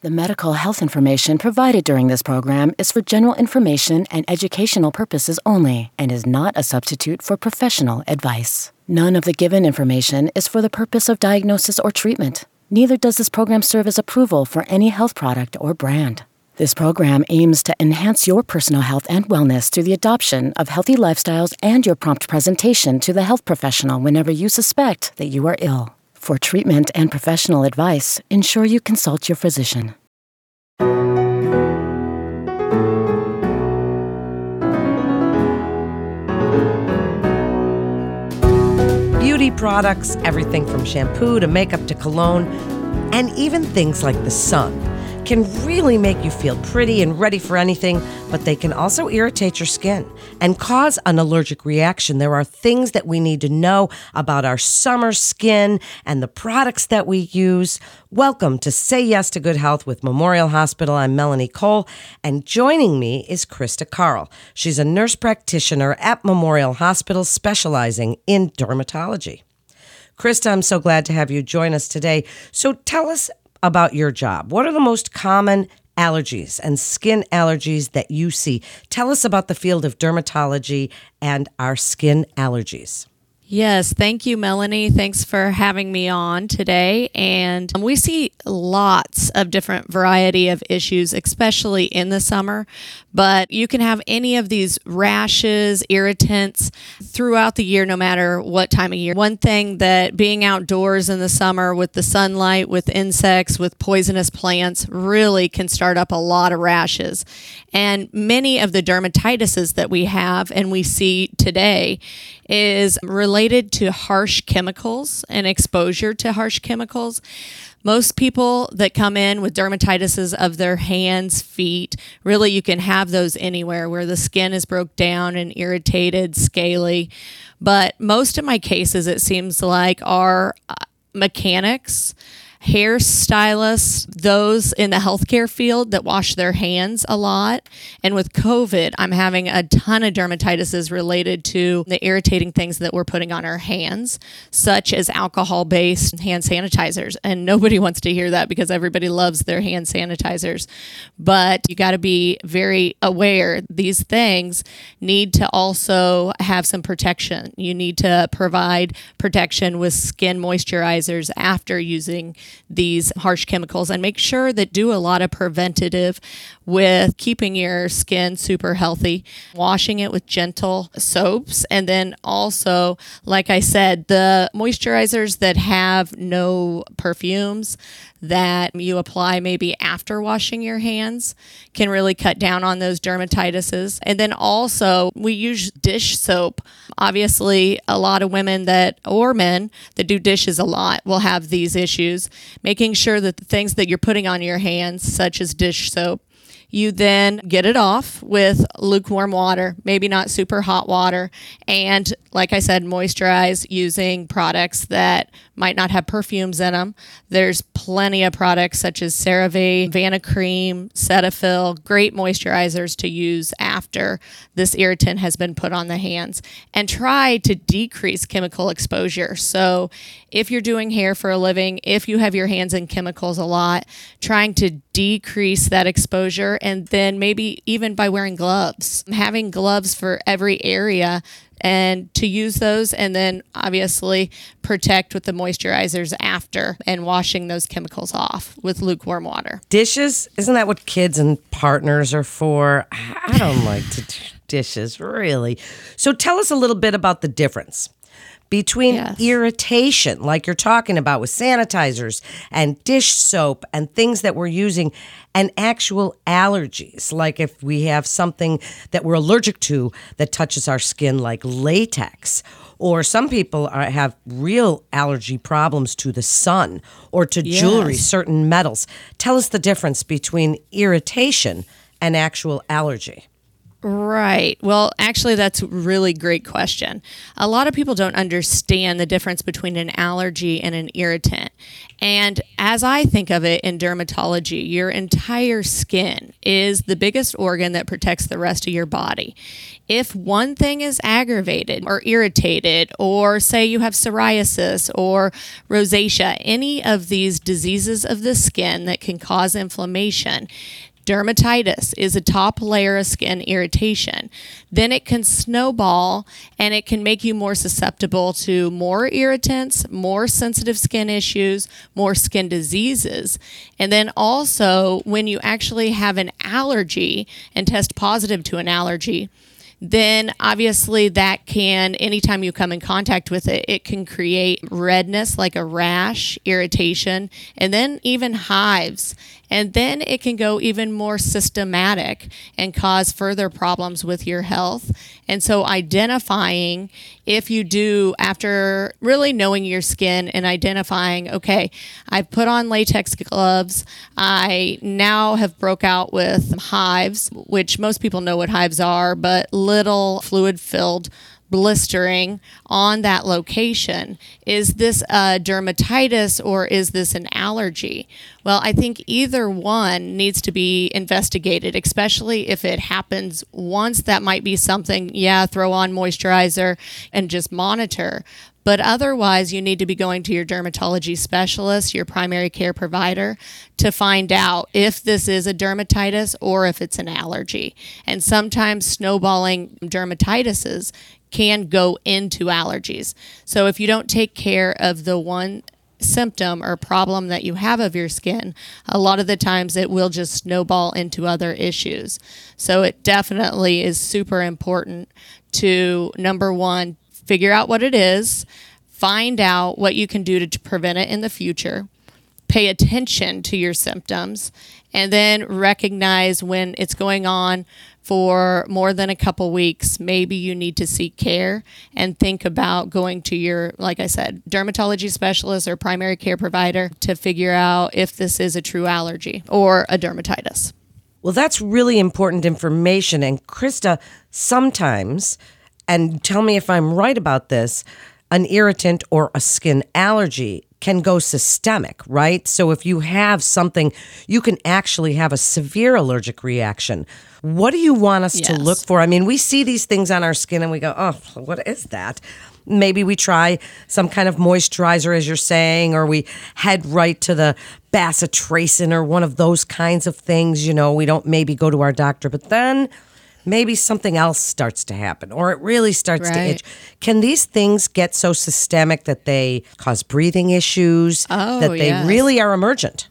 The medical health information provided during this program is for general information and educational purposes only and is not a substitute for professional advice. None of the given information is for the purpose of diagnosis or treatment. Neither does this program serve as approval for any health product or brand. This program aims to enhance your personal health and wellness through the adoption of healthy lifestyles and your prompt presentation to the health professional whenever you suspect that you are ill. For treatment and professional advice, ensure you consult your physician. Beauty products, everything from shampoo to makeup to cologne, and even things like the sun can really make you feel pretty and ready for anything, but they can also irritate your skin and cause an allergic reaction. There are things that we need to know about our summer skin and the products that we use. Welcome to Say Yes to Good Health with Memorial Hospital. I'm Melanie Cole, and joining me is Krista Carl. She's a nurse practitioner at Memorial Hospital specializing in dermatology. Krista, I'm so glad to have you join us today. So tell us about your job. What are the most common allergies and skin allergies that you see? Tell us about the field of dermatology and our skin allergies. Yes, thank you, Melanie. Thanks for having me on today. And um, we see lots of different variety of issues, especially in the summer. But you can have any of these rashes, irritants throughout the year, no matter what time of year. One thing that being outdoors in the summer with the sunlight, with insects, with poisonous plants, really can start up a lot of rashes. And many of the dermatitises that we have and we see today is related to harsh chemicals and exposure to harsh chemicals. Most people that come in with dermatitises of their hands, feet, really you can have those anywhere where the skin is broke down and irritated, scaly. But most of my cases, it seems like, are uh, mechanics hairstylists, those in the healthcare field that wash their hands a lot. And with COVID, I'm having a ton of dermatitises related to the irritating things that we're putting on our hands, such as alcohol based hand sanitizers. And nobody wants to hear that because everybody loves their hand sanitizers. But you got to be very aware these things need to also have some protection. You need to provide protection with skin moisturizers after using these harsh chemicals and make sure that do a lot of preventative with keeping your skin super healthy, washing it with gentle soaps, and then also, like I said, the moisturizers that have no perfumes that you apply maybe after washing your hands can really cut down on those dermatitises. And then also, we use dish soap. Obviously, a lot of women that or men that do dishes a lot will have these issues. Making sure that the things that you're putting on your hands, such as dish soap, you then get it off with lukewarm water, maybe not super hot water. And like I said, moisturize using products that might not have perfumes in them. There's plenty of products such as CeraVe, Vanicream, Cetaphil, great moisturizers to use after this irritant has been put on the hands. And try to decrease chemical exposure. So if you're doing hair for a living, if you have your hands in chemicals a lot, trying to decrease that exposure and then maybe even by wearing gloves, having gloves for every area and to use those and then obviously protect with the moisturizers after and washing those chemicals off with lukewarm water. Dishes, isn't that what kids and partners are for? I don't like to do dishes, really. So tell us a little bit about the difference between yes. irritation, like you're talking about with sanitizers and dish soap and things that we're using, and actual allergies, like if we have something that we're allergic to that touches our skin, like latex. Or some people are, have real allergy problems to the sun or to yes. jewelry, certain metals. Tell us the difference between irritation and actual allergy. Right. Well, actually, that's a really great question. A lot of people don't understand the difference between an allergy and an irritant. And as I think of it in dermatology, your entire skin is the biggest organ that protects the rest of your body. If one thing is aggravated or irritated, or say you have psoriasis or rosacea, any of these diseases of the skin that can cause inflammation, Dermatitis is a top layer of skin irritation. Then it can snowball and it can make you more susceptible to more irritants, more sensitive skin issues, more skin diseases. And then also, when you actually have an allergy and test positive to an allergy, then obviously that can, anytime you come in contact with it, it can create redness like a rash, irritation, and then even hives. And then it can go even more systematic and cause further problems with your health. And so, identifying if you do, after really knowing your skin and identifying, okay, I've put on latex gloves, I now have broke out with hives, which most people know what hives are, but little fluid filled blistering on that location. Is this a dermatitis or is this an allergy? Well, I think either one needs to be investigated, especially if it happens once. That might be something, yeah, throw on moisturizer and just monitor. But otherwise, you need to be going to your dermatology specialist, your primary care provider, to find out if this is a dermatitis or if it's an allergy. And sometimes snowballing dermatitises can go into allergies. So if you don't take care of the one symptom or problem that you have of your skin, a lot of the times it will just snowball into other issues. So it definitely is super important to number one, figure out what it is, find out what you can do to prevent it in the future, pay attention to your symptoms, and then recognize when it's going on for more than a couple weeks, maybe you need to seek care and think about going to your, like I said, dermatology specialist or primary care provider to figure out if this is a true allergy or a dermatitis. Well, that's really important information. And Krista, sometimes, and tell me if I'm right about this, an irritant or a skin allergy can go systemic, right? So if you have something, you can actually have a severe allergic reaction. What do you want us yes. to look for? I mean, we see these things on our skin and we go, oh, what is that? Maybe we try some kind of moisturizer, as you're saying, or we head right to the bacitracin or one of those kinds of things. You know, we don't maybe go to our doctor, but then maybe something else starts to happen or it really starts right. to itch. Can these things get so systemic that they cause breathing issues, oh, that they yes. really are emergent?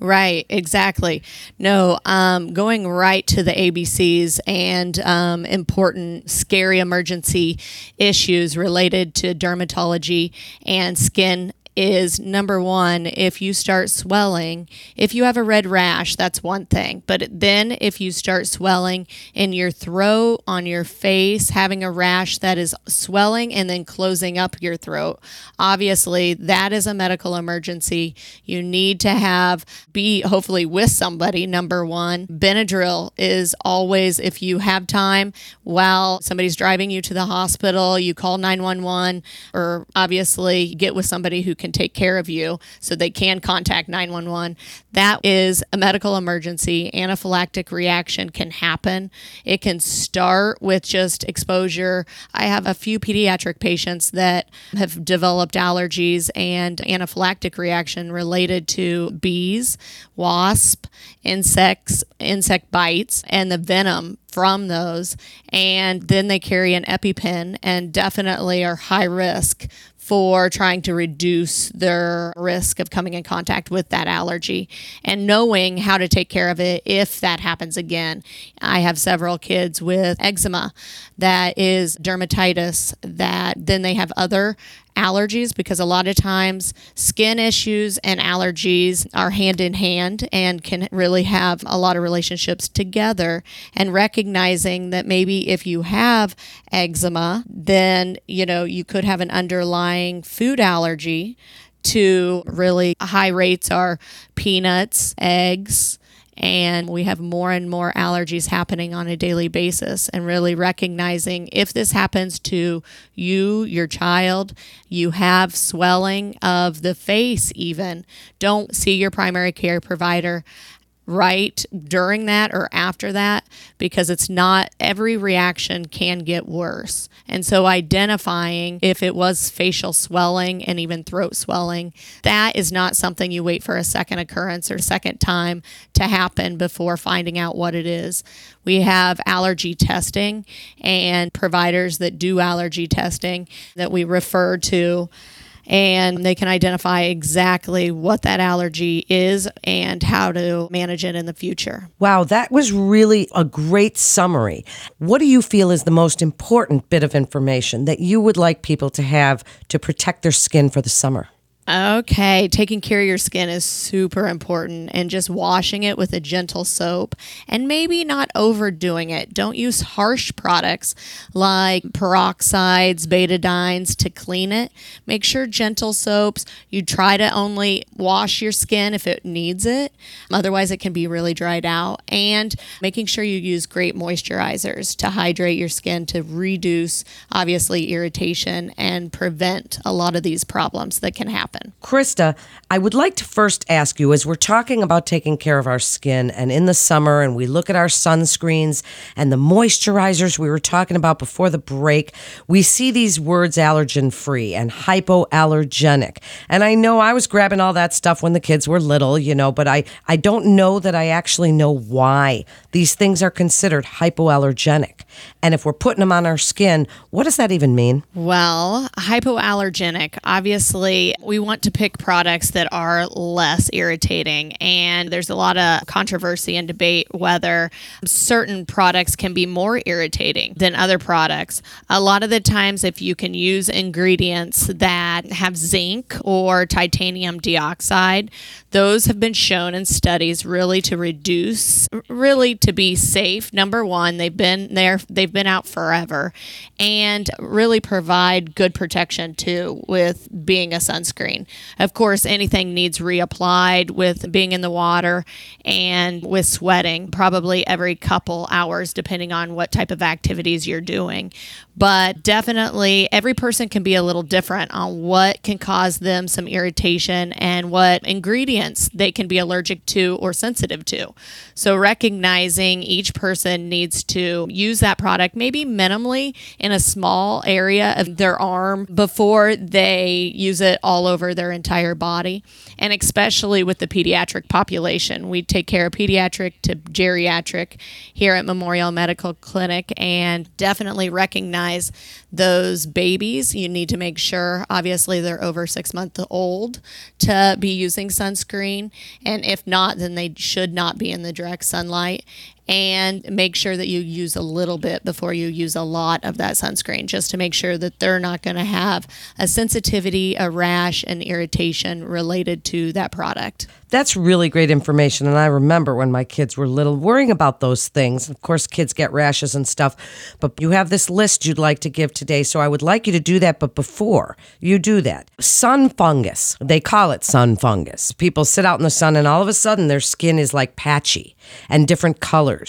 Right, exactly. No, um, going right to the ABCs and um, important, scary emergency issues related to dermatology and skin is number one, if you start swelling, if you have a red rash, that's one thing. But then if you start swelling in your throat, on your face, having a rash that is swelling and then closing up your throat, obviously that is a medical emergency. You need to have, be hopefully with somebody, number one. Benadryl is always, if you have time while somebody's driving you to the hospital, you call 911 or obviously get with somebody who can take care of you so they can contact 911. That is a medical emergency. Anaphylactic reaction can happen. It can start with just exposure. I have a few pediatric patients that have developed allergies and anaphylactic reaction related to bees, wasp, insects, insect bites, and the venom from those. And then they carry an EpiPen and definitely are high risk for trying to reduce their risk of coming in contact with that allergy and knowing how to take care of it if that happens again. I have several kids with eczema that is dermatitis that then they have other allergies because a lot of times skin issues and allergies are hand in hand and can really have a lot of relationships together. And recognizing that maybe if you have eczema then you know you could have an underlying food allergy to really high rates are peanuts eggs and we have more and more allergies happening on a daily basis. And really recognizing if this happens to you, your child, you have swelling of the face, even, don't see your primary care provider right during that or after that because it's not every reaction can get worse. And so identifying if it was facial swelling and even throat swelling, that is not something you wait for a second occurrence or second time to happen before finding out what it is. We have allergy testing and providers that do allergy testing that we refer to and they can identify exactly what that allergy is and how to manage it in the future. Wow, that was really a great summary. What do you feel is the most important bit of information that you would like people to have to protect their skin for the summer? Okay, taking care of your skin is super important and just washing it with a gentle soap and maybe not overdoing it. Don't use harsh products like peroxides, betadines to clean it. Make sure gentle soaps, you try to only wash your skin if it needs it. Otherwise, it can be really dried out. And making sure you use great moisturizers to hydrate your skin to reduce, obviously, irritation and prevent a lot of these problems that can happen happen. Krista, I would like to first ask you as we're talking about taking care of our skin and in the summer, and we look at our sunscreens and the moisturizers we were talking about before the break, we see these words allergen free and hypoallergenic. And I know I was grabbing all that stuff when the kids were little, you know, but I, I don't know that I actually know why these things are considered hypoallergenic. And if we're putting them on our skin, what does that even mean? Well, hypoallergenic, obviously, we want to pick products that are less irritating. And there's a lot of controversy and debate whether certain products can be more irritating than other products. A lot of the times, if you can use ingredients that have zinc or titanium dioxide, those have been shown in studies really to reduce, really to be safe. Number one, they've been there, they've been out forever, and really provide good protection too with being a sunscreen. Of course, anything needs reapplied with being in the water and with sweating, probably every couple hours, depending on what type of activities you're doing. But definitely, every person can be a little different on what can cause them some irritation and what ingredients they can be allergic to or sensitive to. So, recognizing each person needs to use that product maybe minimally in a small area of their arm before they use it all over their entire body. And especially with the pediatric population, we take care of pediatric to geriatric here at Memorial Medical Clinic and definitely recognize those babies. You need to make sure, obviously, they're over six months old to be using sunscreen. And if not, then they should not be in the direct sunlight and make sure that you use a little bit before you use a lot of that sunscreen just to make sure that they're not going to have a sensitivity, a rash, and irritation related to that product. That's really great information. And I remember when my kids were little worrying about those things. Of course, kids get rashes and stuff, but you have this list you'd like to give today. So I would like you to do that. But before you do that, sun fungus, they call it sun fungus. People sit out in the sun and all of a sudden their skin is like patchy and different colors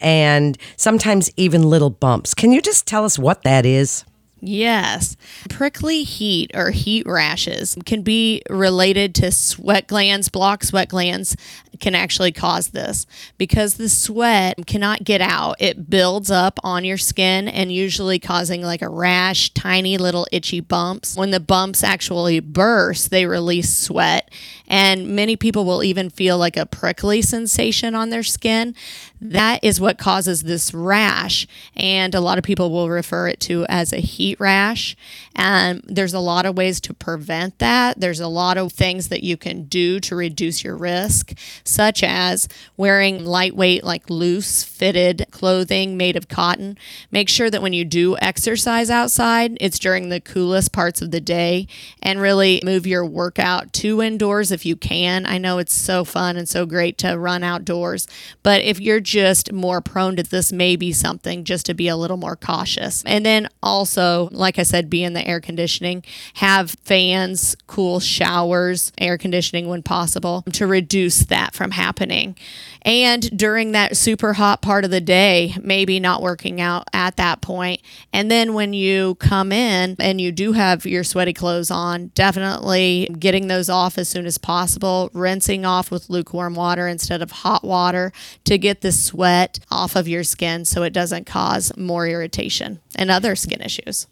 and sometimes even little bumps. Can you just tell us what that is? Yes. Prickly heat or heat rashes can be related to sweat glands, blocked sweat glands can actually cause this because the sweat cannot get out. It builds up on your skin and usually causing like a rash, tiny little itchy bumps. When the bumps actually burst, they release sweat and many people will even feel like a prickly sensation on their skin. That is what causes this rash and a lot of people will refer it to as a heat heat rash. And there's a lot of ways to prevent that. There's a lot of things that you can do to reduce your risk, such as wearing lightweight, like loose fitted clothing made of cotton. Make sure that when you do exercise outside, it's during the coolest parts of the day and really move your workout to indoors if you can. I know it's so fun and so great to run outdoors, but if you're just more prone to this, may be something just to be a little more cautious. And then also, like I said, be in the air conditioning, have fans, cool showers, air conditioning when possible to reduce that from happening. And during that super hot part of the day, maybe not working out at that point. And then when you come in and you do have your sweaty clothes on, definitely getting those off as soon as possible, rinsing off with lukewarm water instead of hot water to get the sweat off of your skin so it doesn't cause more irritation and other skin issues.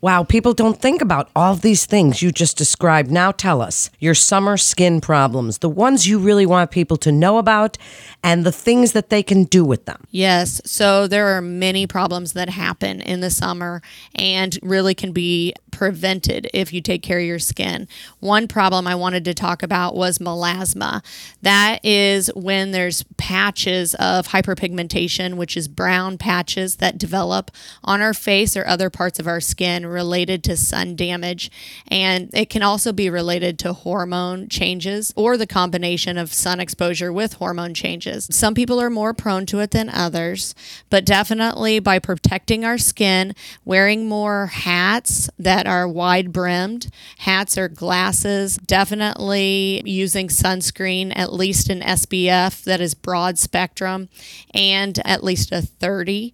Wow, people don't think about all these things you just described. Now tell us your summer skin problems, the ones you really want people to know about, and the things that they can do with them. Yes. So there are many problems that happen in the summer and really can be prevented if you take care of your skin. One problem I wanted to talk about was melasma. That is when there's patches of hyperpigmentation, which is brown patches that develop on our face or other parts of our skin related to sun damage. And it can also be related to hormone changes or the combination of sun exposure with hormone changes. Some people are more prone to it than others, but definitely by protecting our skin, wearing more hats that are wide brimmed. Hats or glasses. Definitely using sunscreen, at least an SPF that is broad spectrum and at least a 30.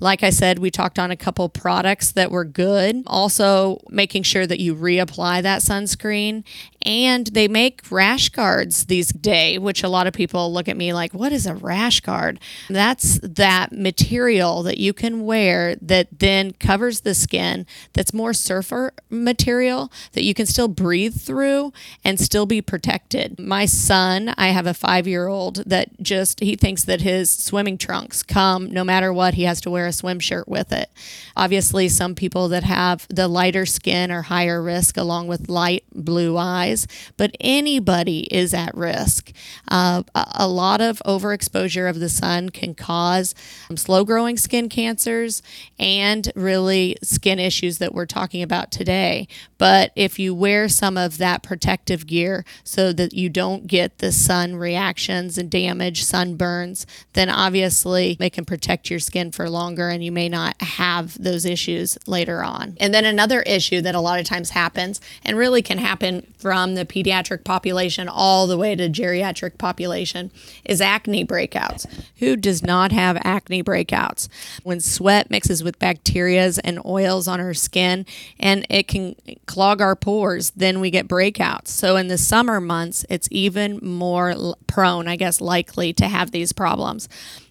Like I said, we talked on a couple products that were good. Also, making sure that you reapply that sunscreen. And they make rash guards these days, which a lot of people look at me like, what is a rash guard? That's that material that you can wear that then covers the skin that's more surfer material that you can still breathe through and still be protected. My son, I have a five year old that just, he thinks that his swimming trunks come no matter what, he has to wear a swim shirt with it. Obviously, some people that have the lighter skin are higher risk, along with light blue eyes, but anybody is at risk. Uh, a lot of overexposure of the sun can cause slow growing skin cancers and really skin issues that we're talking about today. But if you wear some of that protective gear so that you don't get the sun reactions and damage, sunburns, then obviously they can protect your skin for longer and you may not have those issues later on. And then another issue that a lot of times happens and really can happen from the pediatric population all the way to geriatric population is acne breakouts. Who does not have acne breakouts? When sweat mixes with bacterias and oils on our skin and it can clog our pores, then we get breakouts. So in the summer months, it's even more prone, I guess, likely to have these problems.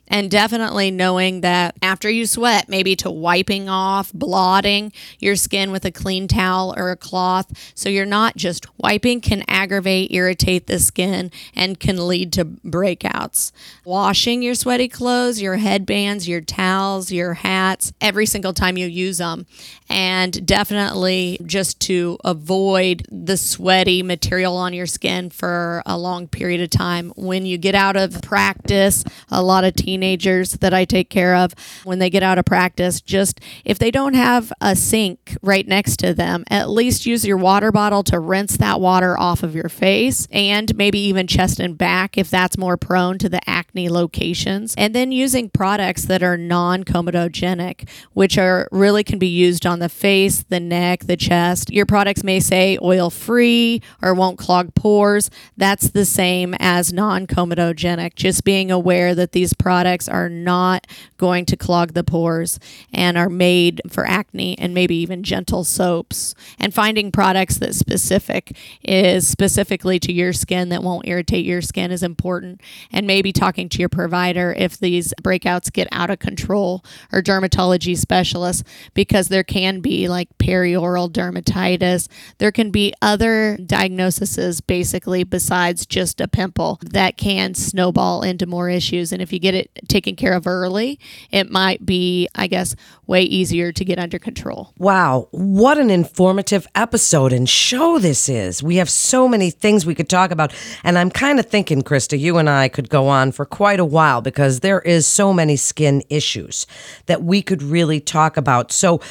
And definitely knowing that after you sweat, maybe to wiping off, blotting your skin with a clean towel or a cloth. So you're not just wiping, can aggravate, irritate the skin, and can lead to breakouts. Washing your sweaty clothes, your headbands, your towels, your hats, every single time you use them. And definitely just to avoid the sweaty material on your skin for a long period of time. When you get out of practice, a lot of teenagers teenagers that I take care of when they get out of practice, just if they don't have a sink right next to them, at least use your water bottle to rinse that water off of your face and maybe even chest and back if that's more prone to the acne locations. And then using products that are non comedogenic, which are really can be used on the face, the neck, the chest. Your products may say oil free or won't clog pores. That's the same as non comedogenic. Just being aware that these products products are not going to clog the pores and are made for acne and maybe even gentle soaps. And finding products that specific is specifically to your skin that won't irritate your skin is important. And maybe talking to your provider if these breakouts get out of control or dermatology specialists because there can be like perioral dermatitis. There can be other diagnoses basically besides just a pimple that can snowball into more issues. And if you get it taken care of early, it might be, I guess, way easier to get under control. Wow, what an informative episode and show this is. We have so many things we could talk about. And I'm kind of thinking, Krista, you and I could go on for quite a while because there is so many skin issues that we could really talk about. So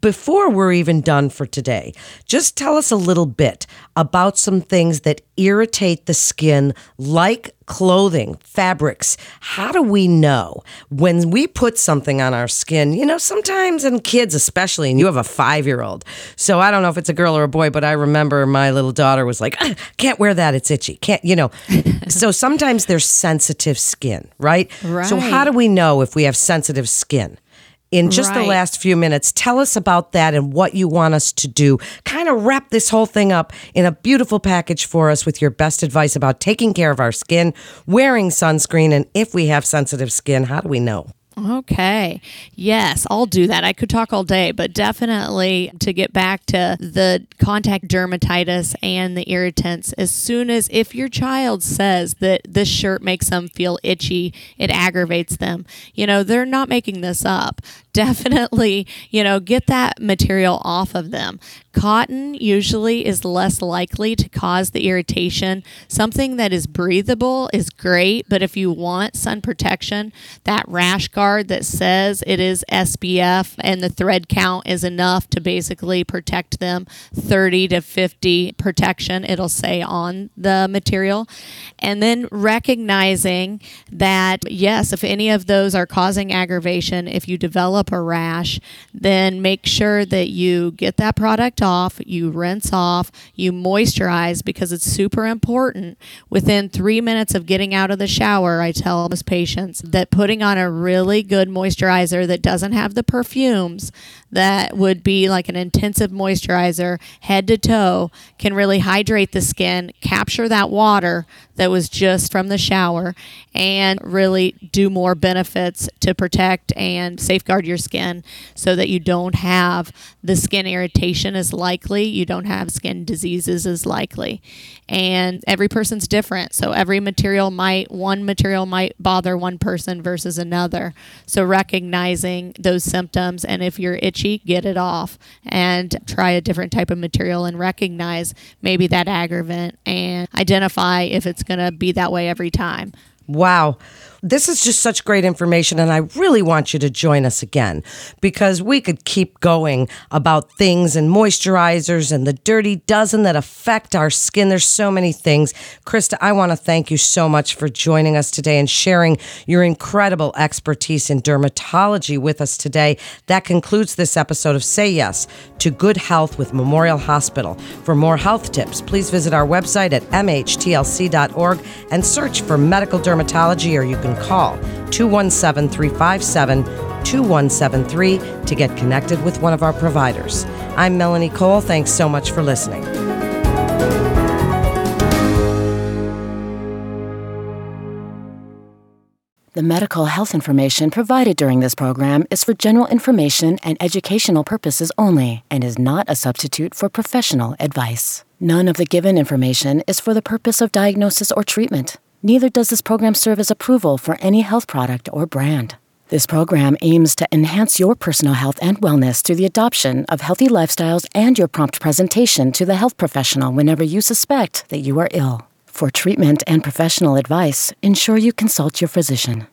before we're even done for today, just tell us a little bit about some things that irritate the skin like clothing, fabrics. How do we know when we put something on our skin? You know, sometimes in kids, especially, and you have a five year old. So I don't know if it's a girl or a boy, but I remember my little daughter was like, "Ah, can't wear that. It's itchy. Can't, you know. so sometimes there's sensitive skin, right? Right. So, how do we know if we have sensitive skin? In just the last few minutes, tell us about that and what you want us to do. Kind of wrap this whole thing up in a beautiful package for us with your best advice about taking care of our skin, wearing sunscreen, and if we have sensitive skin, how do we know? Okay. Yes, I'll do that. I could talk all day, but definitely to get back to the contact dermatitis and the irritants, as soon as if your child says that this shirt makes them feel itchy, it aggravates them, you know, they're not making this up. Definitely, you know, get that material off of them. Cotton usually is less likely to cause the irritation. Something that is breathable is great, but if you want sun protection, that rash guard that says it is SPF and the thread count is enough to basically protect them 30 to 50 protection, it'll say on the material. And then recognizing that, yes, if any of those are causing aggravation, if you develop a rash, then make sure that you get that product off, you rinse off, you moisturize because it's super important. Within three minutes of getting out of the shower, I tell most patients that putting on a really good moisturizer that doesn't have the perfumes that would be like an intensive moisturizer head to toe can really hydrate the skin, capture that water that was just from the shower, and really do more benefits to protect and safeguard your skin so that you don't have the skin irritation as likely, you don't have skin diseases as likely. And every person's different. So every material might, one material might bother one person versus another. So recognizing those symptoms and if you're itchy, get it off and try a different type of material and recognize maybe that aggravant and identify if it's going to be that way every time. Wow. This is just such great information, and I really want you to join us again because we could keep going about things and moisturizers and the dirty dozen that affect our skin. There's so many things. Krista, I want to thank you so much for joining us today and sharing your incredible expertise in dermatology with us today. That concludes this episode of Say Yes to Good Health with Memorial Hospital. For more health tips, please visit our website at mhtlc.org and search for medical dermatology, or you can call 217 357 2173 to get connected with one of our providers. I'm Melanie Cole. Thanks so much for listening. The medical health information provided during this program is for general information and educational purposes only and is not a substitute for professional advice. None of the given information is for the purpose of diagnosis or treatment. Neither does this program serve as approval for any health product or brand. This program aims to enhance your personal health and wellness through the adoption of healthy lifestyles and your prompt presentation to the health professional whenever you suspect that you are ill. For treatment and professional advice, ensure you consult your physician.